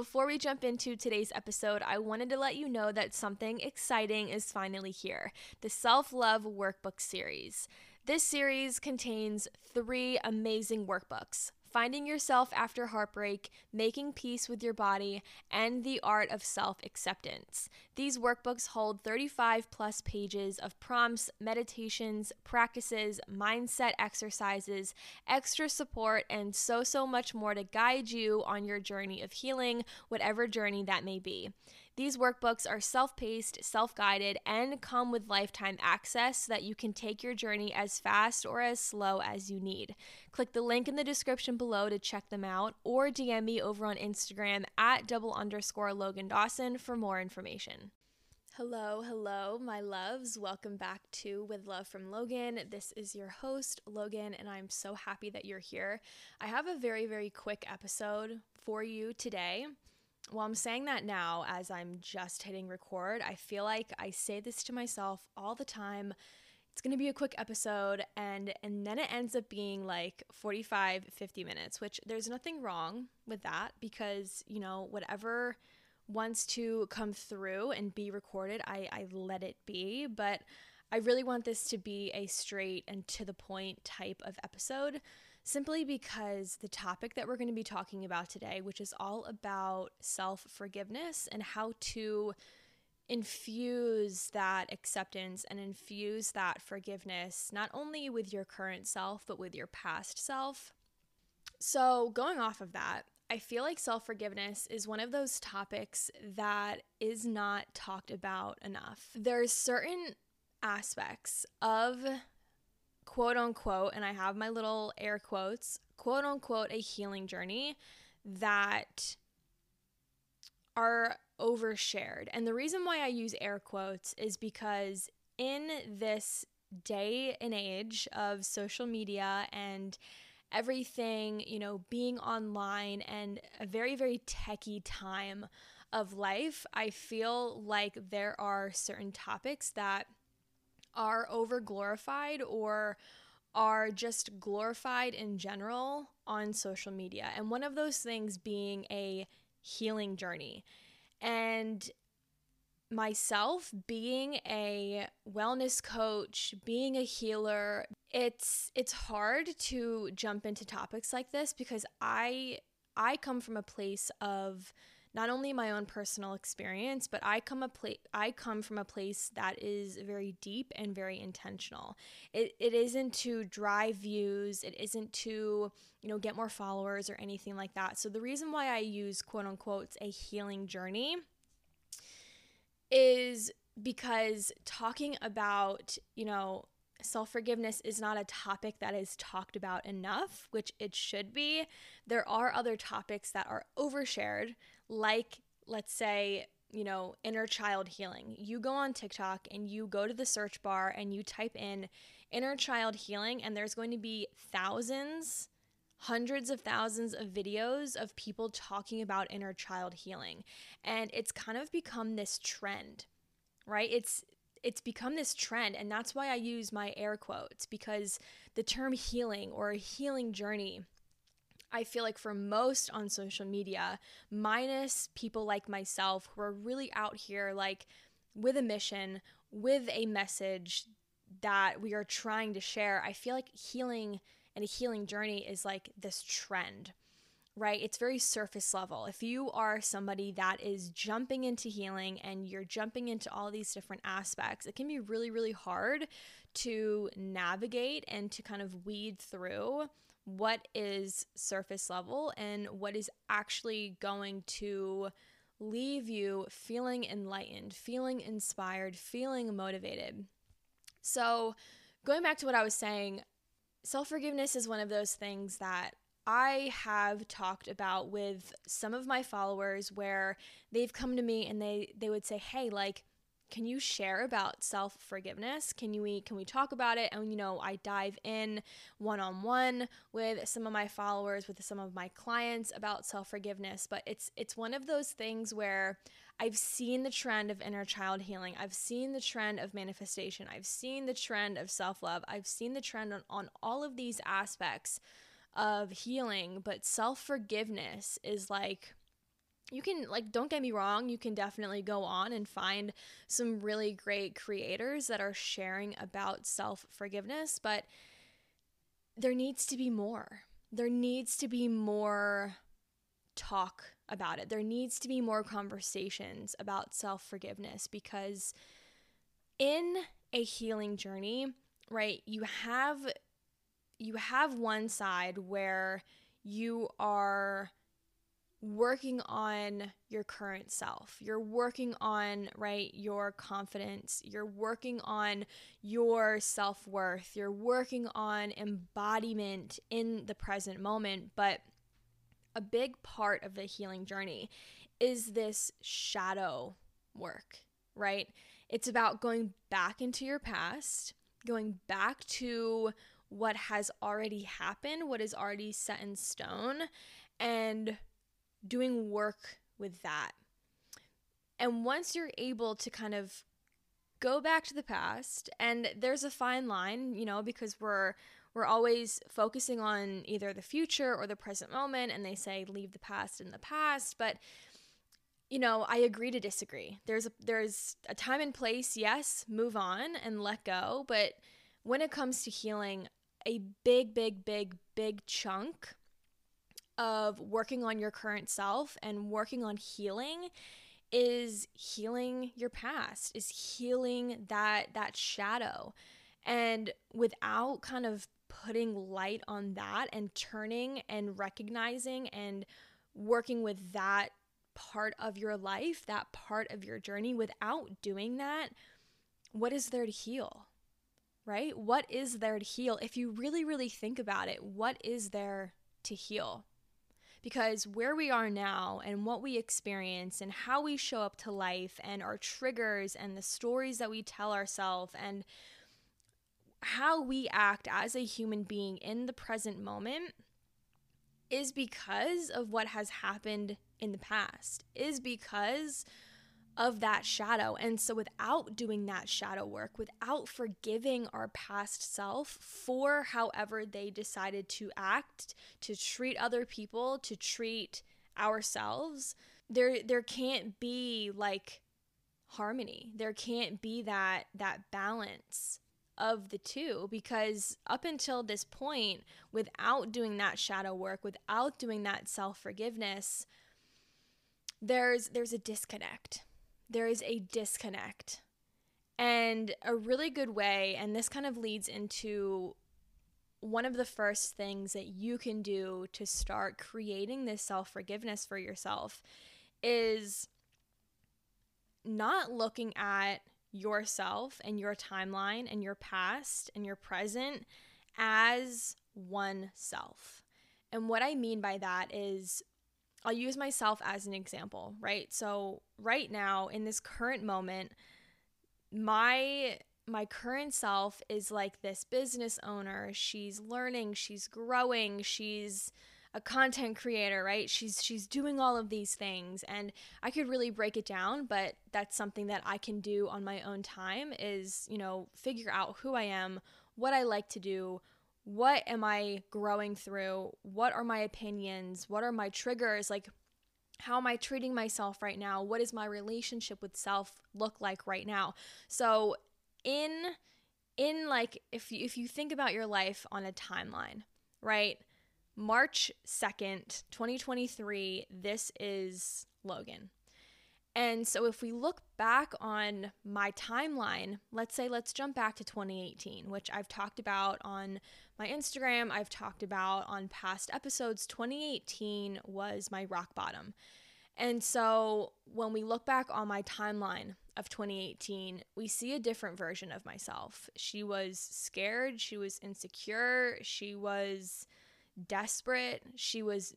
before we jump into today's episode, I wanted to let you know that something exciting is finally here the Self Love Workbook Series. This series contains three amazing workbooks Finding Yourself After Heartbreak, Making Peace with Your Body, and The Art of Self Acceptance. These workbooks hold 35 plus pages of prompts, meditations, practices, mindset exercises, extra support, and so, so much more to guide you on your journey of healing, whatever journey that may be. These workbooks are self paced, self guided, and come with lifetime access so that you can take your journey as fast or as slow as you need. Click the link in the description below to check them out or DM me over on Instagram at double underscore Logan Dawson for more information. Hello, hello, my loves. Welcome back to With Love from Logan. This is your host, Logan, and I'm so happy that you're here. I have a very, very quick episode for you today well, I'm saying that now as I'm just hitting record. I feel like I say this to myself all the time. It's going to be a quick episode and and then it ends up being like 45 50 minutes, which there's nothing wrong with that because, you know, whatever wants to come through and be recorded, I I let it be, but I really want this to be a straight and to the point type of episode simply because the topic that we're going to be talking about today, which is all about self forgiveness and how to infuse that acceptance and infuse that forgiveness, not only with your current self, but with your past self. So, going off of that, I feel like self forgiveness is one of those topics that is not talked about enough. There's certain aspects of quote unquote, and I have my little air quotes, quote unquote, a healing journey that are overshared. And the reason why I use air quotes is because in this day and age of social media and everything, you know, being online and a very, very techie time of life, I feel like there are certain topics that are over glorified or are just glorified in general on social media. And one of those things being a healing journey. And myself being a wellness coach, being a healer, it's it's hard to jump into topics like this because I I come from a place of not only my own personal experience, but I come a pla- I come from a place that is very deep and very intentional. It, it isn't to drive views, it isn't to, you know, get more followers or anything like that. So the reason why I use quote unquote a healing journey is because talking about, you know, self forgiveness is not a topic that is talked about enough, which it should be. There are other topics that are overshared, like, let's say, you know, inner child healing. You go on TikTok and you go to the search bar and you type in inner child healing, and there's going to be thousands, hundreds of thousands of videos of people talking about inner child healing. And it's kind of become this trend, right? It's it's become this trend and that's why I use my air quotes because the term healing or a healing journey I feel like for most on social media, minus people like myself who are really out here like with a mission, with a message that we are trying to share, I feel like healing and a healing journey is like this trend, right? It's very surface level. If you are somebody that is jumping into healing and you're jumping into all these different aspects, it can be really, really hard to navigate and to kind of weed through what is surface level and what is actually going to leave you feeling enlightened, feeling inspired, feeling motivated. So, going back to what I was saying, self forgiveness is one of those things that I have talked about with some of my followers where they've come to me and they they would say, "Hey, like can you share about self-forgiveness? Can you we can we talk about it?" And you know, I dive in one-on-one with some of my followers, with some of my clients about self-forgiveness, but it's it's one of those things where I've seen the trend of inner child healing. I've seen the trend of manifestation. I've seen the trend of self-love. I've seen the trend on, on all of these aspects of healing, but self forgiveness is like you can like don't get me wrong you can definitely go on and find some really great creators that are sharing about self-forgiveness but there needs to be more. There needs to be more talk about it. There needs to be more conversations about self-forgiveness because in a healing journey right you have you have one side where you are working on your current self. You're working on, right, your confidence. You're working on your self worth. You're working on embodiment in the present moment. But a big part of the healing journey is this shadow work, right? It's about going back into your past, going back to what has already happened, what is already set in stone, and doing work with that. And once you're able to kind of go back to the past, and there's a fine line, you know, because we're we're always focusing on either the future or the present moment and they say leave the past in the past, but you know, I agree to disagree. There's a there's a time and place, yes, move on and let go, but when it comes to healing, a big big big big chunk of working on your current self and working on healing is healing your past is healing that that shadow. And without kind of putting light on that and turning and recognizing and working with that part of your life that part of your journey without doing that what is there to heal right? What is there to heal? If you really really think about it what is there to heal? Because where we are now and what we experience and how we show up to life and our triggers and the stories that we tell ourselves and how we act as a human being in the present moment is because of what has happened in the past, is because of that shadow. And so, without doing that shadow work, without forgiving our past self for however they decided to act, to treat other people, to treat ourselves, there there can't be like harmony. There can't be that that balance of the two because up until this point without doing that shadow work, without doing that self-forgiveness, there's there's a disconnect there is a disconnect. And a really good way, and this kind of leads into one of the first things that you can do to start creating this self forgiveness for yourself is not looking at yourself and your timeline and your past and your present as one self. And what I mean by that is I'll use myself as an example, right? So right now in this current moment, my my current self is like this business owner. She's learning, she's growing, she's a content creator, right? She's she's doing all of these things and I could really break it down, but that's something that I can do on my own time is, you know, figure out who I am, what I like to do, what am I growing through? What are my opinions? What are my triggers? Like, how am I treating myself right now? What does my relationship with self look like right now? So, in in like if you, if you think about your life on a timeline, right? March 2nd, 2023, this is Logan. And so if we look back on my timeline, let's say let's jump back to 2018, which I've talked about on my Instagram, I've talked about on past episodes. 2018 was my rock bottom. And so when we look back on my timeline of 2018, we see a different version of myself. She was scared, she was insecure, she was desperate, she was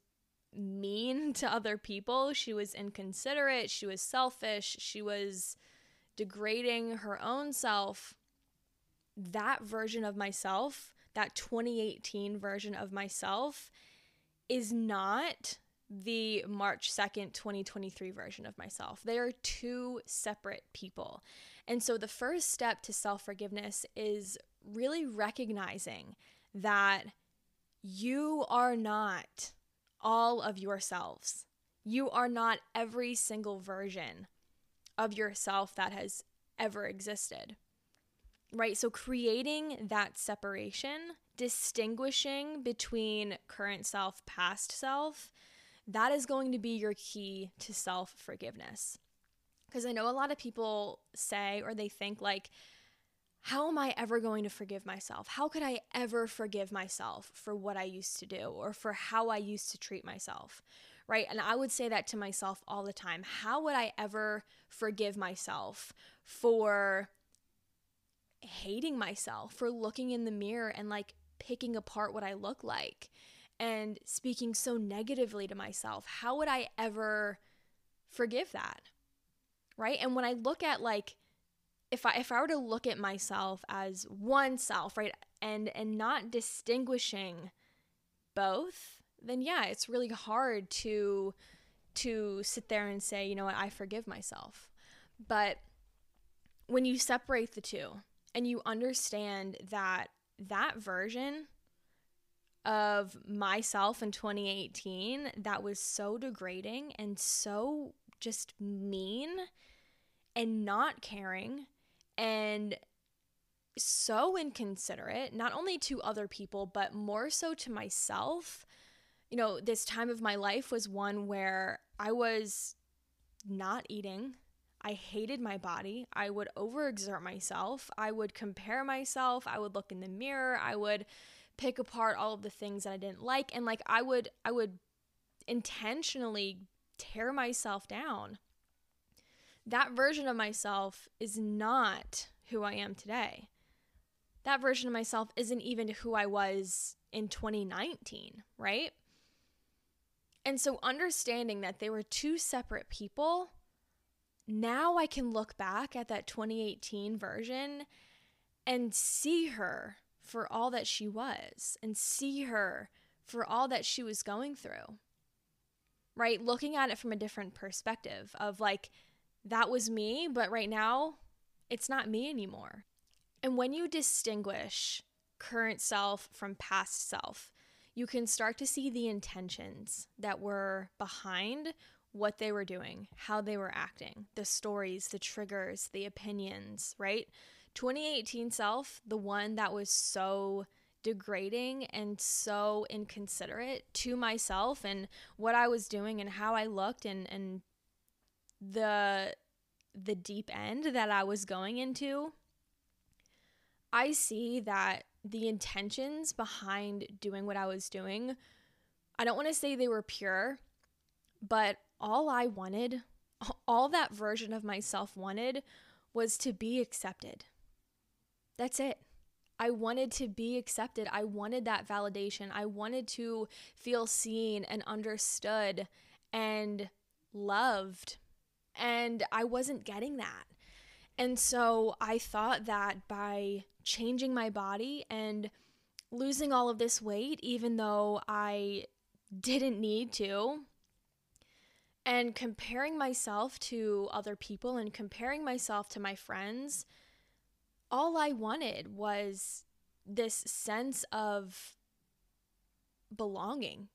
mean to other people. She was inconsiderate. She was selfish. She was degrading her own self. That version of myself, that 2018 version of myself, is not the March 2nd, 2023 version of myself. They are two separate people. And so the first step to self forgiveness is really recognizing that you are not all of yourselves. You are not every single version of yourself that has ever existed. Right? So, creating that separation, distinguishing between current self, past self, that is going to be your key to self forgiveness. Because I know a lot of people say or they think, like, how am I ever going to forgive myself? How could I ever forgive myself for what I used to do or for how I used to treat myself? Right. And I would say that to myself all the time. How would I ever forgive myself for hating myself, for looking in the mirror and like picking apart what I look like and speaking so negatively to myself? How would I ever forgive that? Right. And when I look at like, if I if I were to look at myself as one self, right, and and not distinguishing both, then yeah, it's really hard to to sit there and say, you know what, I forgive myself. But when you separate the two and you understand that that version of myself in 2018 that was so degrading and so just mean and not caring and so inconsiderate, not only to other people, but more so to myself. You know, this time of my life was one where I was not eating. I hated my body. I would overexert myself. I would compare myself. I would look in the mirror. I would pick apart all of the things that I didn't like and like I would I would intentionally tear myself down that version of myself is not who I am today. That version of myself isn't even who I was in 2019, right? And so understanding that they were two separate people, now I can look back at that 2018 version and see her for all that she was and see her for all that she was going through. Right? Looking at it from a different perspective of like, that was me, but right now it's not me anymore. And when you distinguish current self from past self, you can start to see the intentions that were behind what they were doing, how they were acting, the stories, the triggers, the opinions, right? 2018 self, the one that was so degrading and so inconsiderate to myself and what I was doing and how I looked and and the the deep end that I was going into, I see that the intentions behind doing what I was doing, I don't want to say they were pure, but all I wanted, all that version of myself wanted was to be accepted. That's it. I wanted to be accepted. I wanted that validation. I wanted to feel seen and understood and loved and I wasn't getting that. And so I thought that by changing my body and losing all of this weight, even though I didn't need to, and comparing myself to other people and comparing myself to my friends, all I wanted was this sense of belonging.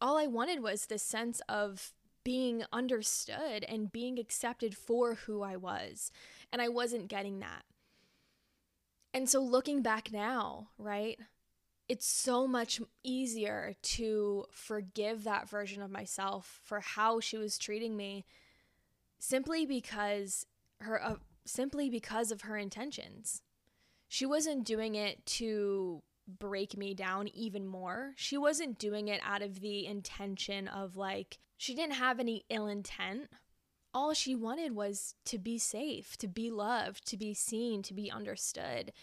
All I wanted was this sense of being understood and being accepted for who I was. And I wasn't getting that. And so looking back now, right? It's so much easier to forgive that version of myself for how she was treating me simply because her uh, simply because of her intentions. She wasn't doing it to break me down even more. She wasn't doing it out of the intention of like, she didn't have any ill intent. All she wanted was to be safe, to be loved, to be seen, to be understood.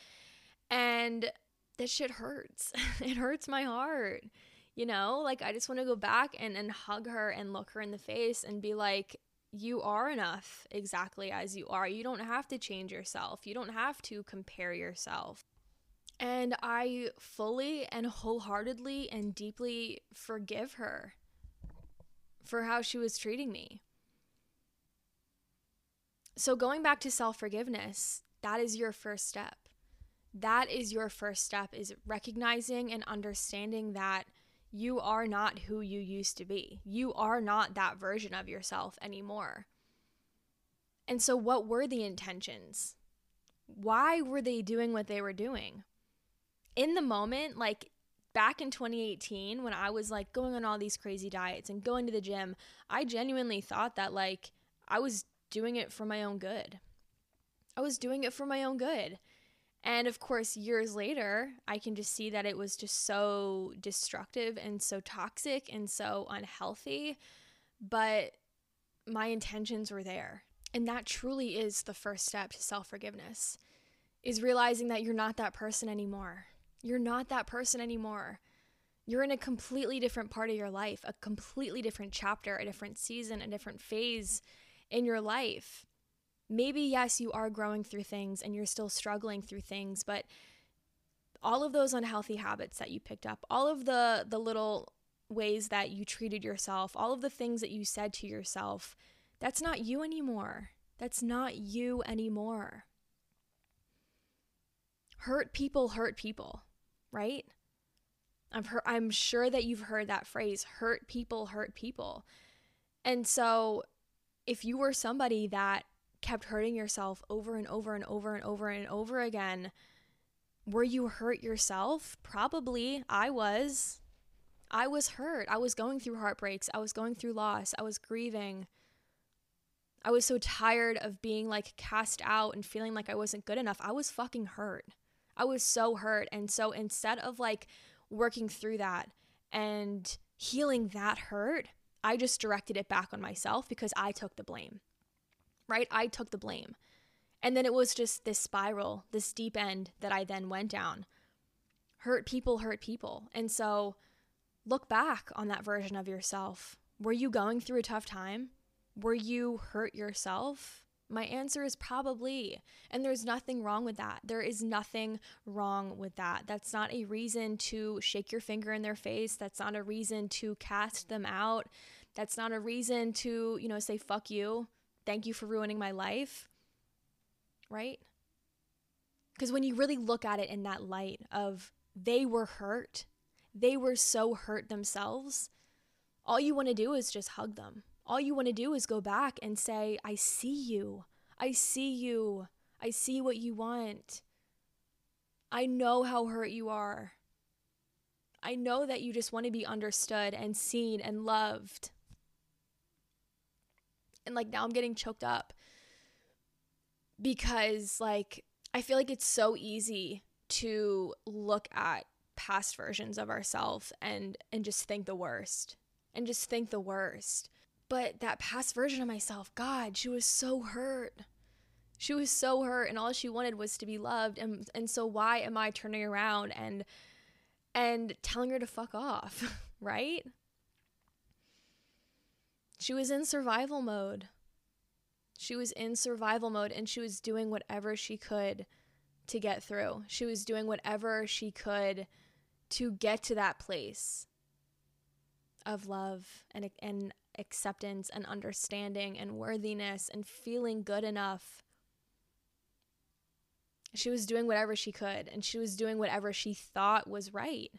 And that shit hurts. it hurts my heart. You know, like I just want to go back and, and hug her and look her in the face and be like, you are enough exactly as you are. You don't have to change yourself. You don't have to compare yourself. And I fully and wholeheartedly and deeply forgive her for how she was treating me. So, going back to self forgiveness, that is your first step. That is your first step is recognizing and understanding that You are not who you used to be. You are not that version of yourself anymore. And so, what were the intentions? Why were they doing what they were doing? In the moment, like back in 2018, when I was like going on all these crazy diets and going to the gym, I genuinely thought that like I was doing it for my own good. I was doing it for my own good. And of course, years later, I can just see that it was just so destructive and so toxic and so unhealthy. But my intentions were there. And that truly is the first step to self forgiveness is realizing that you're not that person anymore. You're not that person anymore. You're in a completely different part of your life, a completely different chapter, a different season, a different phase in your life. Maybe, yes, you are growing through things and you're still struggling through things, but all of those unhealthy habits that you picked up, all of the, the little ways that you treated yourself, all of the things that you said to yourself, that's not you anymore. That's not you anymore. Hurt people hurt people, right? I'm I'm sure that you've heard that phrase, hurt people hurt people. And so if you were somebody that kept hurting yourself over and over and over and over and over again, were you hurt yourself? Probably. I was. I was hurt. I was going through heartbreaks. I was going through loss. I was grieving. I was so tired of being like cast out and feeling like I wasn't good enough. I was fucking hurt. I was so hurt. And so instead of like working through that and healing that hurt, I just directed it back on myself because I took the blame right? I took the blame. And then it was just this spiral, this deep end that I then went down. Hurt people hurt people. And so look back on that version of yourself. Were you going through a tough time? Were you hurt yourself? My answer is probably. And there's nothing wrong with that. There is nothing wrong with that. That's not a reason to shake your finger in their face. That's not a reason to cast them out. That's not a reason to, you know, say fuck you thank you for ruining my life, right? Because when you really look at it in that light of they were hurt, they were so hurt themselves, all you want to do is just hug them. All you want to do is go back and say, I see you. I see you. I see what you want. I know how hurt you are. I know that you just want to be understood and seen and loved and like now I'm getting choked up because like I feel like it's so easy to look at past versions of ourselves and and just think the worst and just think the worst. But that past version of myself, God, she was so hurt. She was so hurt and all she wanted was to be loved and and so why am I turning around and and telling her to fuck off, right? She was in survival mode. She was in survival mode and she was doing whatever she could to get through. She was doing whatever she could to get to that place of love and and acceptance and understanding and worthiness and feeling good enough. She was doing whatever she could and she was doing whatever she thought was right.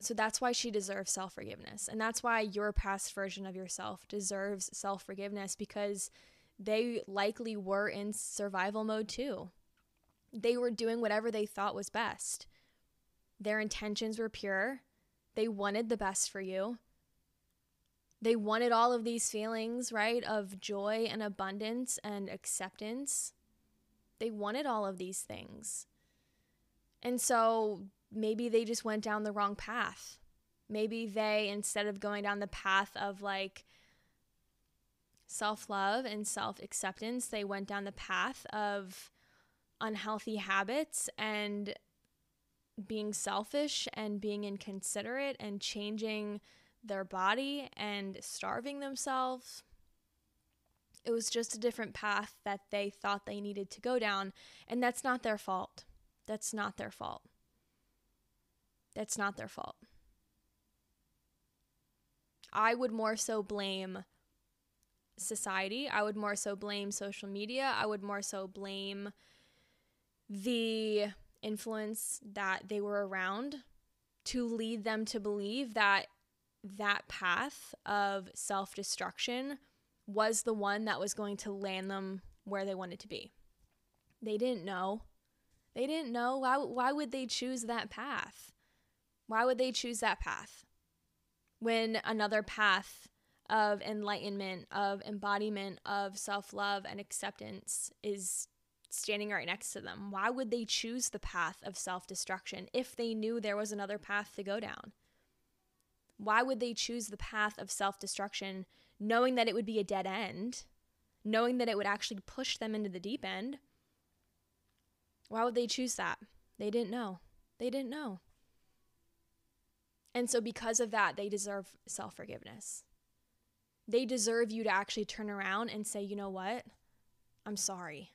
So that's why she deserves self forgiveness. And that's why your past version of yourself deserves self forgiveness because they likely were in survival mode too. They were doing whatever they thought was best. Their intentions were pure. They wanted the best for you. They wanted all of these feelings, right, of joy and abundance and acceptance. They wanted all of these things. And so maybe they just went down the wrong path. Maybe they, instead of going down the path of like self love and self acceptance, they went down the path of unhealthy habits and being selfish and being inconsiderate and changing their body and starving themselves. It was just a different path that they thought they needed to go down, and that's not their fault. That's not their fault. That's not their fault. I would more so blame society. I would more so blame social media. I would more so blame the influence that they were around to lead them to believe that that path of self destruction was the one that was going to land them where they wanted to be. They didn't know. They didn't know. Why, why would they choose that path? Why would they choose that path? When another path of enlightenment, of embodiment, of self love and acceptance is standing right next to them. Why would they choose the path of self destruction if they knew there was another path to go down? Why would they choose the path of self destruction knowing that it would be a dead end, knowing that it would actually push them into the deep end? Why would they choose that? They didn't know. They didn't know. And so, because of that, they deserve self forgiveness. They deserve you to actually turn around and say, you know what? I'm sorry.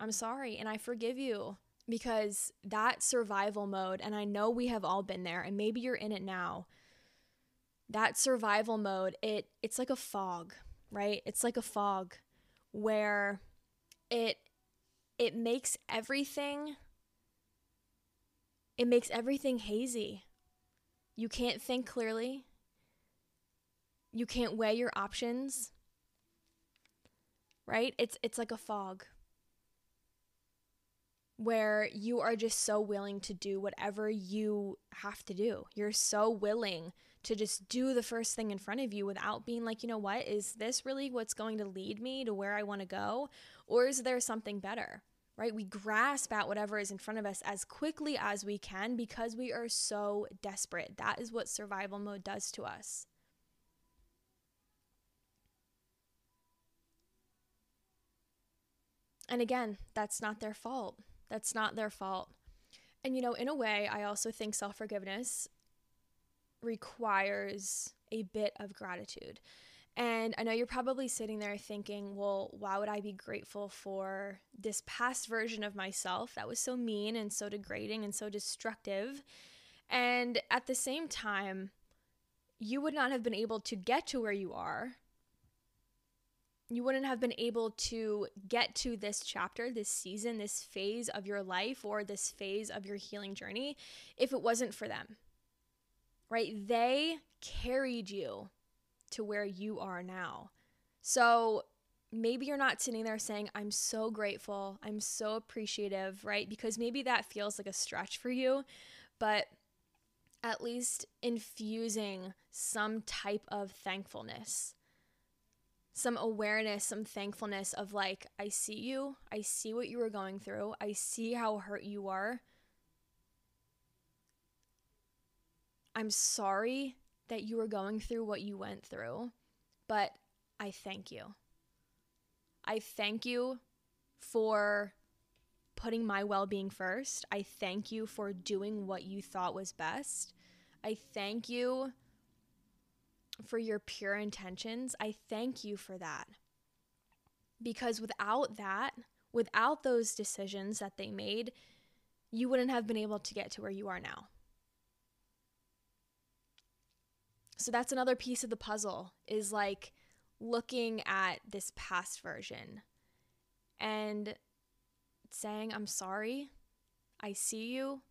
I'm sorry and I forgive you because that survival mode, and I know we have all been there, and maybe you're in it now. That survival mode, it it's like a fog, right? It's like a fog where it it makes everything it makes everything hazy. You can't think clearly. You can't weigh your options. Right? It's it's like a fog where you are just so willing to do whatever you have to do. You're so willing to just do the first thing in front of you without being like, you know what, is this really what's going to lead me to where I want to go? Or is there something better? Right? We grasp at whatever is in front of us as quickly as we can because we are so desperate. That is what survival mode does to us. And again, that's not their fault. That's not their fault. And, you know, in a way, I also think self forgiveness requires a bit of gratitude. And I know you're probably sitting there thinking, well, why would I be grateful for this past version of myself that was so mean and so degrading and so destructive? And at the same time, you would not have been able to get to where you are you wouldn't have been able to get to this chapter, this season, this phase of your life or this phase of your healing journey if it wasn't for them. Right? They carried you to where you are now. So maybe you're not sitting there saying, I'm so grateful, I'm so appreciative, right? Because maybe that feels like a stretch for you, but at least infusing some type of thankfulness some awareness, some thankfulness of like, I see you, I see what you were going through, I see how hurt you are. I'm sorry that you were going through what you went through, but I thank you. I thank you for putting my well being first. I thank you for doing what you thought was best. I thank you for your pure intentions. I thank you for that. Because without that, without those decisions that they made, you wouldn't have been able to get to where you are now. So that's another piece of the puzzle is like looking at this past version and saying, I'm sorry. I see you.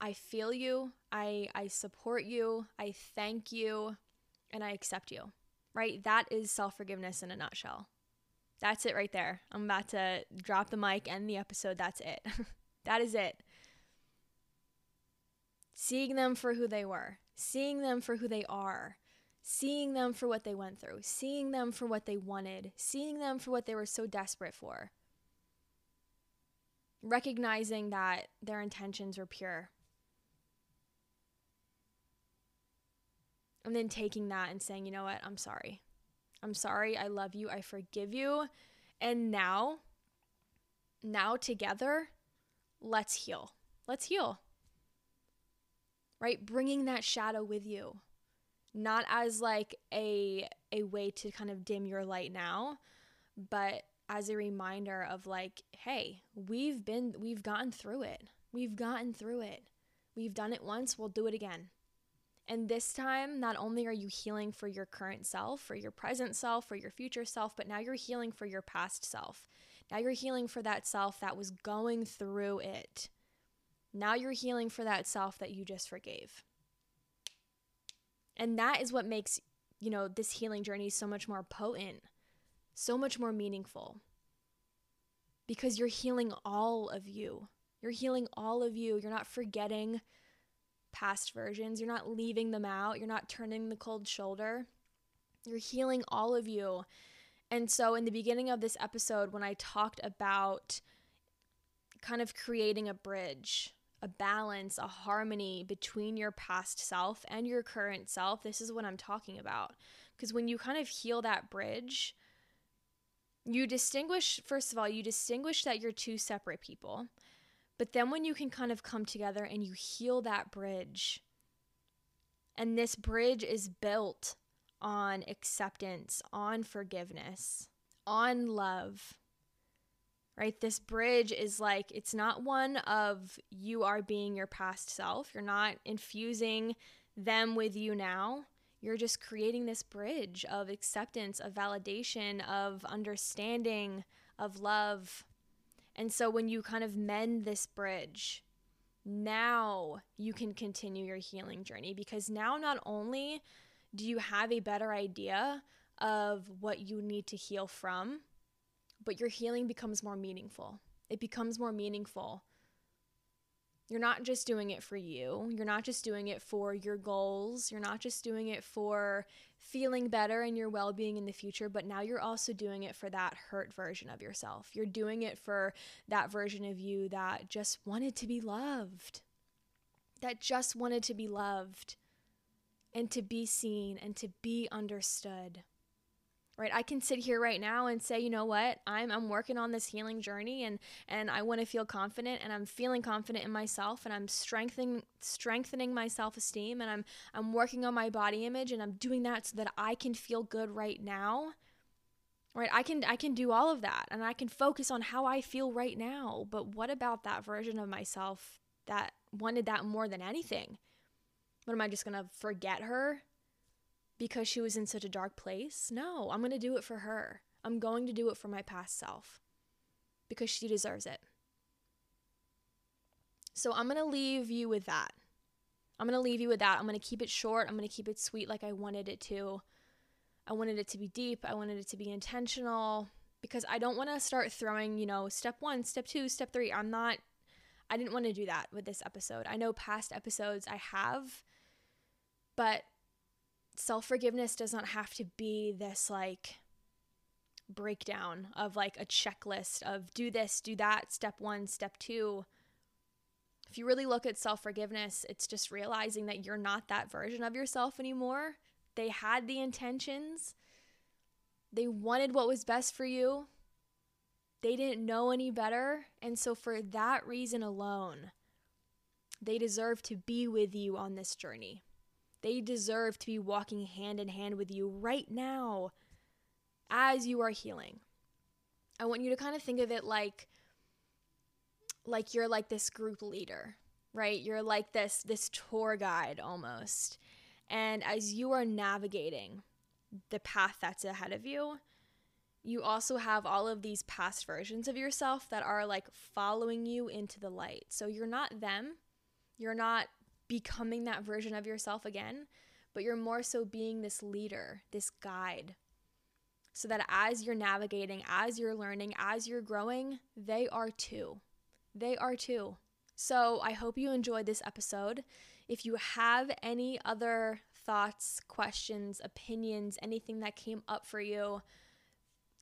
I feel you, I I support you, I thank you, and I accept you. Right? That is self-forgiveness in a nutshell. That's it right there. I'm about to drop the mic and the episode. That's it. that is it. Seeing them for who they were, seeing them for who they are, seeing them for what they went through, seeing them for what they wanted, seeing them for what they were so desperate for. Recognizing that their intentions were pure, And then taking that and saying, you know what, I'm sorry. I'm sorry. I love you. I forgive you. And now, now together, let's heal. Let's heal. Right? Bringing that shadow with you. Not as like a a way to kind of dim your light now, but as a reminder of like, hey, we've been we've gotten through it. We've gotten through it. We've done it once, we'll do it again. And this time, not only are you healing for your current self, for your present self, for your future self, but now you're healing for your past self. Now you're healing for that self that was going through it. Now you're healing for that self that you just forgave. And that is what makes, you know, this healing journey so much more potent, so much more meaningful. Because you're healing all of you. You're healing all of you. You're not forgetting past versions. You're not leaving them out. You're not turning the cold shoulder. You're healing all of you. And so, in the beginning of this episode, when I talked about kind of creating a bridge, a balance, a harmony between your past self and your current self, this is what I'm talking about. Because when you kind of heal that bridge, you distinguish, first of all, you distinguish that you're two separate people. But then when you can kind of come together and you heal that bridge, and this bridge is built on acceptance, on forgiveness, on love. Right? This bridge is like, it's not one of you are being your past self. You're not infusing them with you now. You're just creating this bridge of acceptance, of validation, of understanding, of love. And so when you kind of mend this bridge, now you can continue your healing journey because now not only do you have a better idea of what you need to heal from? But your healing becomes more meaningful. It becomes more meaningful. You're not just doing it for you. You're not just doing it for your goals. You're not just doing it for feeling better and your well being in the future, but now you're also doing it for that hurt version of yourself. You're doing it for that version of you that just wanted to be loved, that just wanted to be loved and to be seen and to be understood. Right? I can sit here right now and say, you know what? I'm I'm working on this healing journey and and I want to feel confident and I'm feeling confident in myself and I'm strengthening strengthening my self-esteem and I'm I'm working on my body image and I'm doing that so that I can feel good right now. Right? I can I can do all of that and I can focus on how I feel right now. But what about that version of myself that wanted that more than anything? What am I just going to forget her because she was in such a dark place? No, I'm going to do it for her. I'm going to do it for my past self because she deserves it. So I'm going to leave you with that. I'm going to leave you with that. I'm going to keep it short. I'm going to keep it sweet like I wanted it to. I wanted it to be deep. I wanted it to be intentional because I don't want to start throwing, you know, step one, step two, step three. I'm not, I didn't want to do that with this episode. I know past episodes I have but self forgiveness does not have to be this like breakdown of like a checklist of do this, do that, step one, step two. If you really look at self forgiveness, it's just realizing that you're not that version of yourself anymore. They had the intentions, they wanted what was best for you. They didn't know any better. And so, for that reason alone, they deserve to be with you on this journey. They deserve to be walking hand in hand with you right now as you are healing. I want you to kind of think of it like like you're like this group leader, right? You're like this this tour guide almost. And as you are navigating the path that's ahead of you, you also have all of these past versions of yourself that are like following you into the light. So you're not them. You're not becoming that version of yourself again, but you're more so being this leader, this guide. So that as you're navigating, as you're learning, as you're growing, they are too. They are too. So I hope you enjoyed this episode. If you have any other thoughts, questions, opinions, anything that came up for you,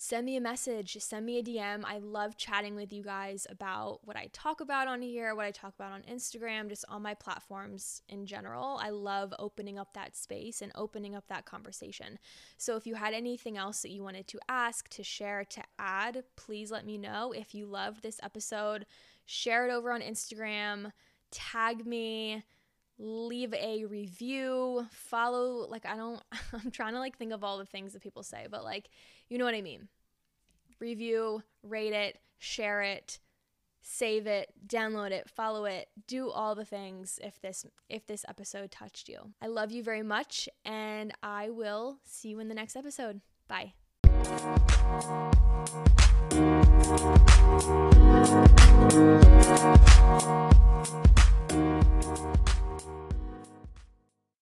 send me a message, send me a DM. I love chatting with you guys about what I talk about on here, what I talk about on Instagram, just on my platforms in general. I love opening up that space and opening up that conversation. So if you had anything else that you wanted to ask, to share, to add, please let me know. If you loved this episode, share it over on Instagram, tag me leave a review, follow like I don't I'm trying to like think of all the things that people say, but like you know what I mean? Review, rate it, share it, save it, download it, follow it, do all the things if this if this episode touched you. I love you very much and I will see you in the next episode. Bye.